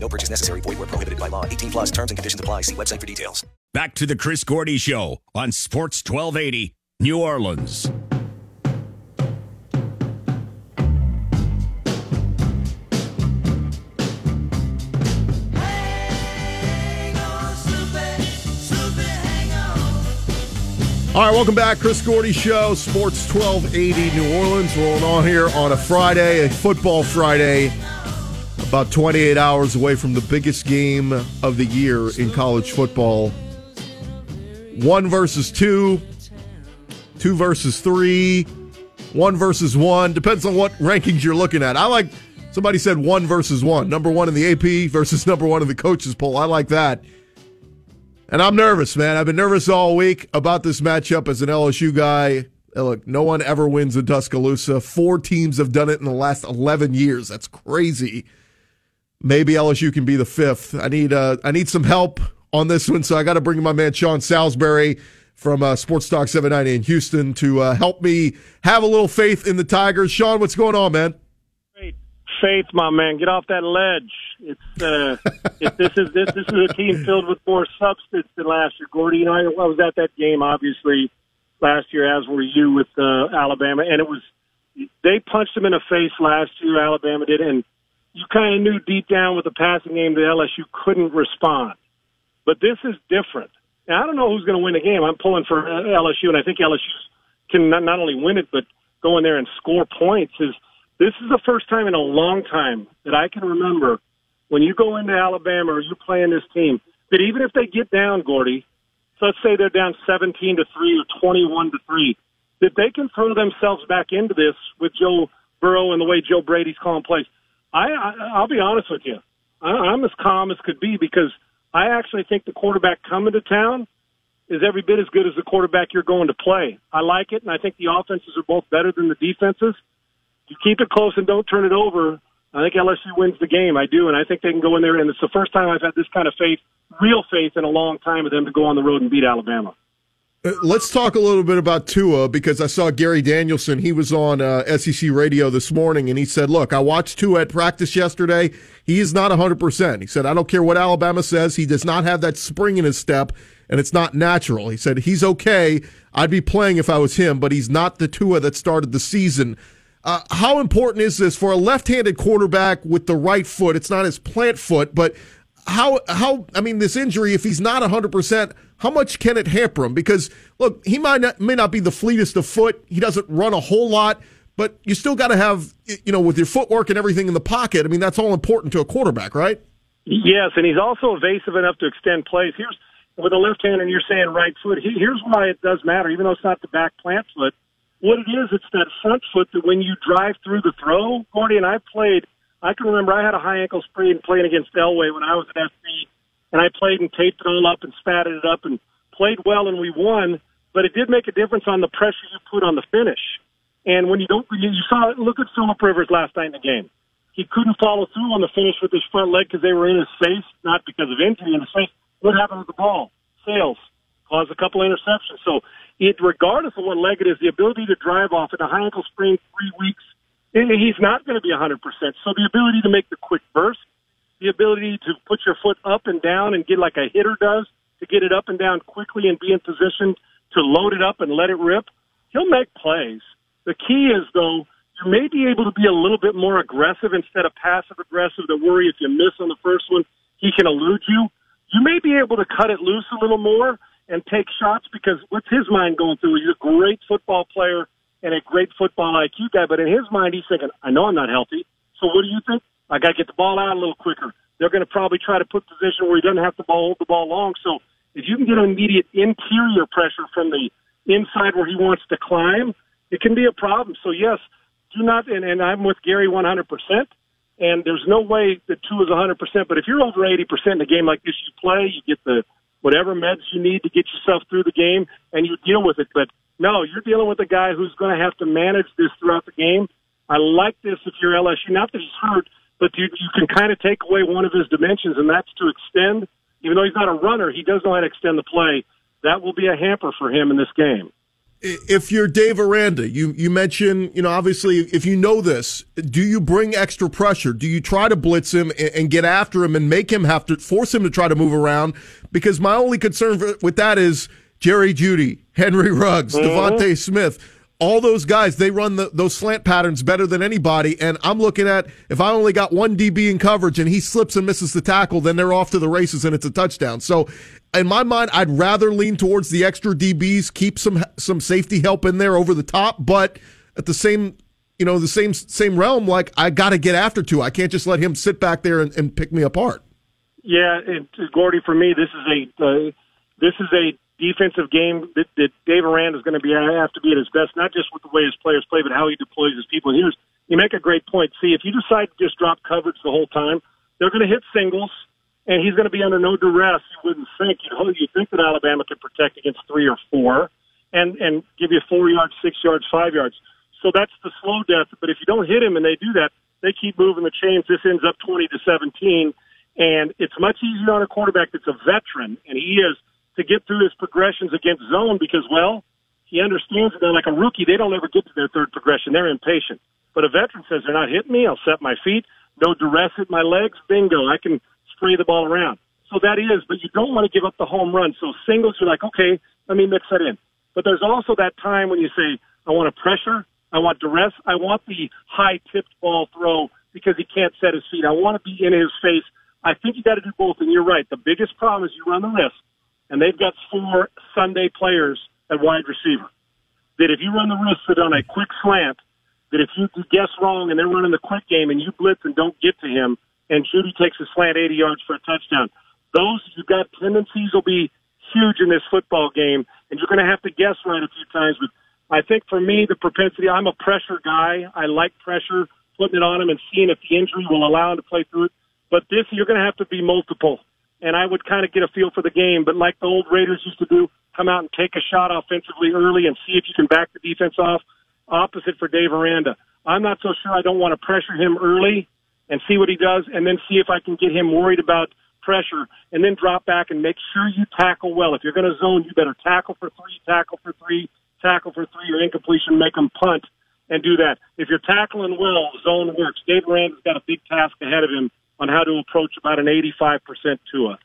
No purchase necessary. Void where prohibited by law. 18 plus terms and conditions apply. See website for details. Back to the Chris Gordy Show on Sports 1280, New Orleans. All right, welcome back. Chris Gordy Show, Sports 1280 New Orleans. Rolling on here on a Friday, a football Friday, about 28 hours away from the biggest game of the year in college football. One versus two, two versus three, one versus one. Depends on what rankings you're looking at. I like, somebody said one versus one. Number one in the AP versus number one in the coaches poll. I like that. And I'm nervous, man. I've been nervous all week about this matchup as an LSU guy. Look, no one ever wins in Tuscaloosa. Four teams have done it in the last 11 years. That's crazy. Maybe LSU can be the fifth. I need uh, I need some help on this one, so I got to bring my man Sean Salisbury from uh, Sports Talk 790 in Houston to uh, help me have a little faith in the Tigers. Sean, what's going on, man? Great faith, my man. Get off that ledge. It's uh, if this is this this is a team filled with more substance than last year, Gordy. You know, I, I was at that game obviously last year, as were you with uh, Alabama, and it was they punched them in the face last year. Alabama did, and you kind of knew deep down with the passing game that LSU couldn't respond. But this is different. Now, I don't know who's going to win the game. I'm pulling for LSU, and I think LSU can not, not only win it, but go in there and score points. Is this is the first time in a long time that I can remember when you go into Alabama or you play in this team that even if they get down, Gordy, so let's say they're down 17 to three or 21 to three, that they can throw themselves back into this with Joe Burrow and the way Joe Brady's calling plays. I, I I'll be honest with you, I, I'm as calm as could be because I actually think the quarterback coming to town is every bit as good as the quarterback you're going to play. I like it, and I think the offenses are both better than the defenses. You keep it close and don't turn it over. I think LSU wins the game. I do, and I think they can go in there. And it's the first time I've had this kind of faith, real faith, in a long time of them to go on the road and beat Alabama. Uh, Let's talk a little bit about Tua because I saw Gary Danielson. He was on uh, SEC radio this morning and he said, Look, I watched Tua at practice yesterday. He is not 100%. He said, I don't care what Alabama says. He does not have that spring in his step and it's not natural. He said, He's okay. I'd be playing if I was him, but he's not the Tua that started the season. Uh, how important is this for a left-handed quarterback with the right foot? It's not his plant foot, but how how I mean this injury if he's not 100%, how much can it hamper him? Because look, he might not may not be the fleetest of foot. He doesn't run a whole lot, but you still got to have you know with your footwork and everything in the pocket. I mean that's all important to a quarterback, right? Yes, and he's also evasive enough to extend plays. Here's with a left hand, and you're saying right foot. he- Here's why it does matter, even though it's not the back plant foot. What it is, it's that front foot that when you drive through the throw, Gordy and I played. I can remember I had a high ankle sprain playing against Elway when I was at SC, and I played and taped it all up and spatted it up and played well, and we won. But it did make a difference on the pressure you put on the finish. And when you don't, you saw it look at Philip Rivers last night in the game. He couldn't follow through on the finish with his front leg because they were in his face, not because of injury in his face. What happened with the ball? Sales caused a couple of interceptions. So, it regardless of what leg it is, the ability to drive off at a high ankle sprain three weeks, he's not going to be 100%. So, the ability to make the quick burst, the ability to put your foot up and down and get like a hitter does, to get it up and down quickly and be in position to load it up and let it rip, he'll make plays. The key is, though, you may be able to be a little bit more aggressive instead of passive aggressive to worry if you miss on the first one, he can elude you. You may be able to cut it loose a little more and take shots because what's his mind going through? He's a great football player and a great football IQ guy, but in his mind, he's thinking, I know I'm not healthy. So what do you think? I got to get the ball out a little quicker. They're going to probably try to put position where he doesn't have to ball, hold the ball long. So if you can get immediate interior pressure from the inside where he wants to climb, it can be a problem. So yes, do not, and, and I'm with Gary 100%. And there's no way that Tua is 100%. But if you're over 80% in a game like this, you play, you get the whatever meds you need to get yourself through the game, and you deal with it. But no, you're dealing with a guy who's going to have to manage this throughout the game. I like this if you're LSU. Not that he's hurt, but you, you can kind of take away one of his dimensions, and that's to extend. Even though he's not a runner, he does know how to extend the play. That will be a hamper for him in this game if you're Dave Aranda, you you mentioned, you know, obviously, if you know this, do you bring extra pressure? Do you try to blitz him and, and, get after him and make him have to force him to try to move around? Because my only concern for, with that is Jerry Jeudy, Henry Ruggs, mm-hmm. DeVonta Smith all those guys, they run the, those slant patterns better than anybody. And I'm looking at if I only got one DB in coverage and he slips and misses the tackle, then they're off to the races and it's a touchdown. So in my mind, I'd rather lean towards the extra DBs, keep some some safety help in there over the top, but at the same you know the same same realm, like I got to get after Tua. I can't just let him sit back there and, and pick me apart. Yeah, and Gordy, for me, this is a uh, this is a defensive game that, that Dave Aranda is going to be have to be at his best, not just with the way his players play, but how he deploys his people. Here's you make a great point. See, if you decide to just drop coverage the whole time, they're going to hit singles, and he's going to be under no duress. You wouldn't think you know you think that Alabama could protect against three or four, and and give you four yards, six yards, five yards. So that's the slow death. But if you don't hit him and they do that, they keep moving the chains. This ends up twenty to seventeen. And it's much easier on a quarterback that's a veteran, and he is to get through his progressions against zone because, well, he understands that like a rookie. They don't ever get to their third progression. They're impatient. But a veteran says they're not hitting me. I'll set my feet. No duress at my legs. Bingo. I can spray the ball around. So that is, but you don't want to give up the home run. So singles, you're like, okay, let me mix that in. But there's also that time when you say, I want to pressure. I want duress. I want the high tipped ball throw because he can't set his feet. I want to be in his face. I think you got to do both. And you're right. The biggest problem is you run the risk and they've got four Sunday players at wide receiver. That if you run the risk that on a quick slant, that if you guess wrong and they're running the quick game and you blitz and don't get to him, and Jeudy takes a slant 80 yards for a touchdown, those you've got tendencies will be huge in this football game, and you're going to have to guess right a few times. But I think for me, the propensity, I'm a pressure guy. I like pressure, putting it on him and seeing if the injury will allow him to play through it. But this, you're going to have to be multiple and I would kind of get a feel for the game. But like the old Raiders used to do, come out and take a shot offensively early and see if you can back the defense off. Opposite for Dave Aranda. I'm not so sure I don't want to pressure him early and see what he does, and then see if I can get him worried about pressure, and then drop back and make sure you tackle well. If you're going to zone, you better tackle for three, tackle for three, tackle for three, or incompletion, make them punt and do that. If you're tackling well, zone works. Dave Aranda's got a big task ahead of him on how to approach about an 85% Tua.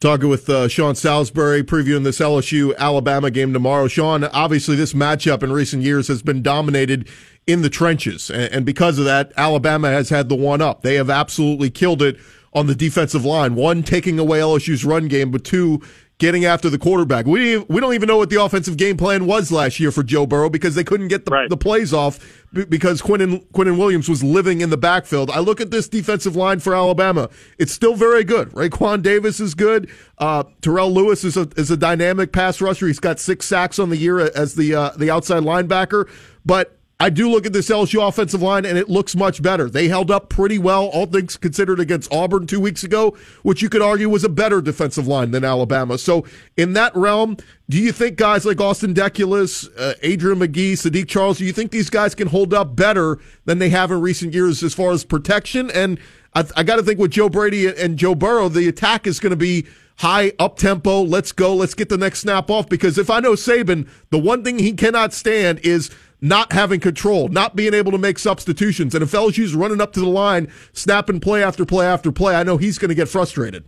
Talking with uh, Sean Salisbury, previewing this LSU Alabama game tomorrow. Sean, obviously, this matchup in recent years has been dominated in the trenches. And, and because of that, Alabama has had the one up. They have absolutely killed it on the defensive line. One, taking away LSU's run game, but two, getting after the quarterback. We we don't even know what the offensive game plan was last year for Joe Burrow because they couldn't get the, right. the plays off because Quinnen Quinnen Williams was living in the backfield. I look at this defensive line for Alabama; it's still very good. Raekwon Davis is good. Uh, Terrell Lewis is a is a dynamic pass rusher. He's got six sacks on the year as the uh, the outside linebacker, but I do look at this LSU offensive line and it looks much better. They held up pretty well, all things considered, against Auburn two weeks ago, which you could argue was a better defensive line than Alabama. So, in that realm, do you think guys like Austin Deculus, uh, Adrian Magee, Saahdiq Charles, do you think these guys can hold up better than they have in recent years as far as protection? And I, I got to think with Joe Brady and Joe Burrow, the attack is going to be high up tempo. Let's go. Let's get the next snap off. Because if I know Saban, the one thing he cannot stand is not having control, not being able to make substitutions. And if LSU's running up to the line, snapping play after play after play, I know he's going to get frustrated.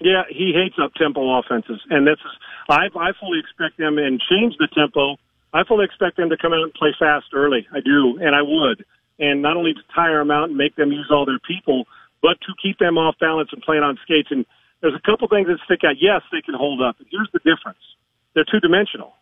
Yeah, he hates up tempo offenses, and this is I I fully expect them and change the tempo. I fully expect them to come out and play fast early. I do, and I would, and not only to tire them out and make them use all their people, but to keep them off balance and playing on skates. And there's a couple things that stick out. Yes, they can hold up. Here's the difference: they're two dimensional.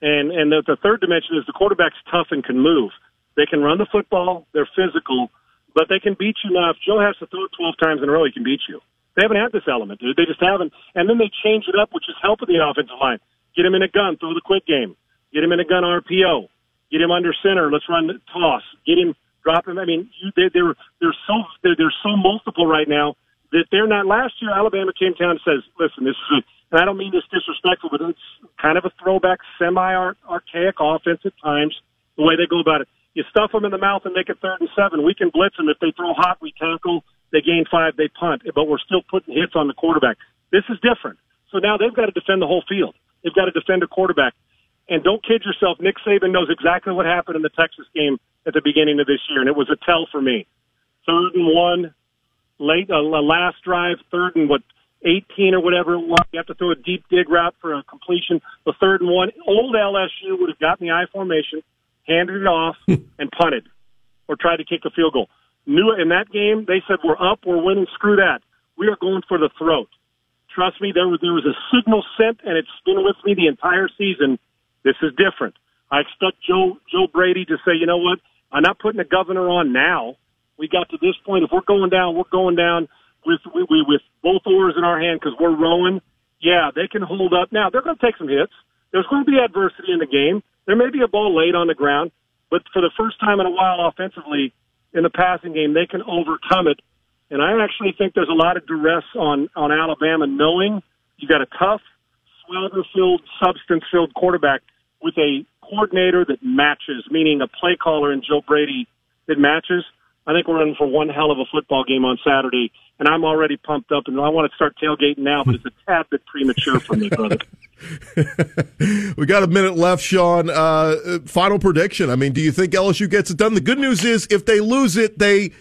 And and the, the third dimension is the quarterback's tough and can move. They can run the football. They're physical, but they can beat you now. If Joe has to throw it 12 times in a row, he can beat you. They haven't had this element, dude. They just haven't. And then they change it up, which is helping the offensive line. Get him in a gun, throw the quick game. Get him in a gun RPO. Get him under center. Let's run the toss. Get him, drop him. I mean, you, they, they're they're so they're, they're so multiple right now that they're not. Last year, Alabama came down and says, "Listen, this is and I don't mean this disrespectful, but it's kind of a throwback, semi-archaic offense at times, the way they go about it. You stuff them in the mouth and make it third and seven. We can blitz them. If they throw hot, we tackle. They gain five, they punt. But we're still putting hits on the quarterback. This is different. So now they've got to defend the whole field. They've got to defend a quarterback. And don't kid yourself, Nick Saban knows exactly what happened in the Texas game at the beginning of this year, and it was a tell for me. Third and one, late, uh, last drive, third and what, 18 or whatever it was. You have to throw a deep dig route for a completion. The third and one, old LSU would have gotten the I formation, handed it off, hmm. and punted, or tried to kick a field goal. Knew in that game, they said, we're up, we're winning, screw that. We are going for the throat. Trust me, there was, there was a signal sent, and it's been with me the entire season. This is different. I expect Joe Joe Brady to say, you know what? I'm not putting the governor on now. We got to this point. If we're going down, we're going down with we, with both oars in our hand because we're rowing. Yeah, they can hold up. Now they're going to take some hits. There's going to be adversity in the game. There may be a ball laid on the ground, but for the first time in a while, offensively in the passing game, they can overcome it and I actually think there's a lot of duress on, on Alabama knowing you got a tough, swagger filled, substance filled quarterback with a coordinator that matches, meaning a play caller in Joe Brady that matches. I think we're in for one hell of a football game on Saturday, and I'm already pumped up, and I want to start tailgating now, but it's a tad bit premature for me, brother. we got a minute left, Sean. Uh, final prediction. I mean, do you think LSU gets it done? The good news is, if they lose it, they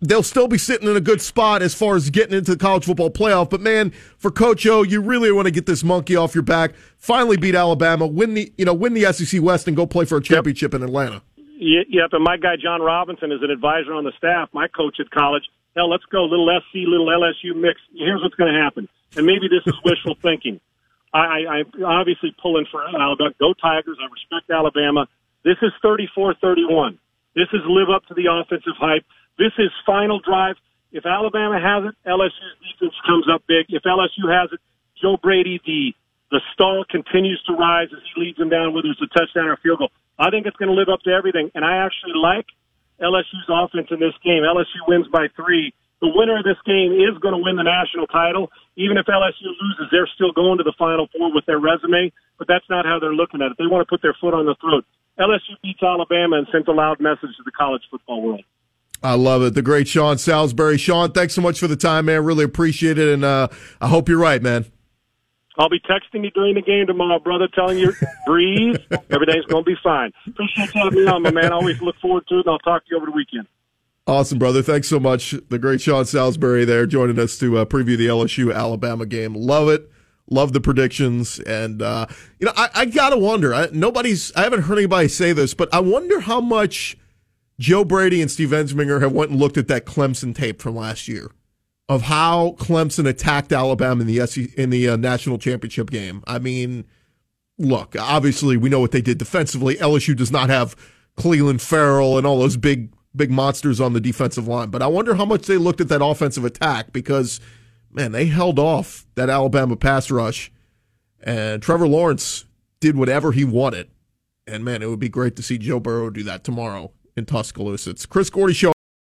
they'll still be sitting in a good spot as far as getting into the college football playoff. But man, for Coach O, you really want to get this monkey off your back. Finally beat Alabama, win the you know win the SEC West, and go play for a championship yep. in Atlanta. Yep, and my guy John Robinson is an advisor on the staff. My coach at college. Hell, let's go little SC, little LSU mix. Here's what's going to happen, and maybe this is wishful thinking. I, I, I'm obviously pulling for Alabama. Go Tigers! I respect Alabama. This is 34-31. This is live up to the offensive hype. This is final drive. If Alabama has it, LSU's defense comes up big. If LSU has it, Joe Brady, the the star continues to rise as he leads them down, whether it's a touchdown or a field goal. I think it's going to live up to everything, and I actually like LSU's offense in this game. LSU wins by three. The winner of this game is going to win the national title. Even if LSU loses, they're still going to the Final Four with their resume, but that's not how they're looking at it. They want to put their foot on the throat. LSU beats Alabama and sent a loud message to the college football world. I love it. The great Sean Salisbury. Sean, thanks so much for the time, man. Really appreciate it. And uh, I hope you're right, man. I'll be texting you during the game tomorrow, brother, telling you breathe. Everything's going to be fine. Appreciate you having me on, my man. I always look forward to it, and I'll talk to you over the weekend. Awesome, brother. Thanks so much. The great Sean Salisbury there joining us to uh, preview the LSU Alabama game. Love it. Love the predictions. And, uh, you know, I, I got to wonder. I, nobody's, I haven't heard anybody say this, but I wonder how much Joe Brady and Steve Ensminger have went and looked at that Clemson tape from last year of how Clemson attacked Alabama in the SEC, in the uh, national championship game. I mean, look, obviously we know what they did defensively. LSU does not have Clelin Ferrell and all those big big monsters on the defensive line, but I wonder how much they looked at that offensive attack because man, they held off that Alabama pass rush, and Trevor Lawrence did whatever he wanted. And man, it would be great to see Joe Burrow do that tomorrow in Tuscaloosa. It's Chris Gordy Show.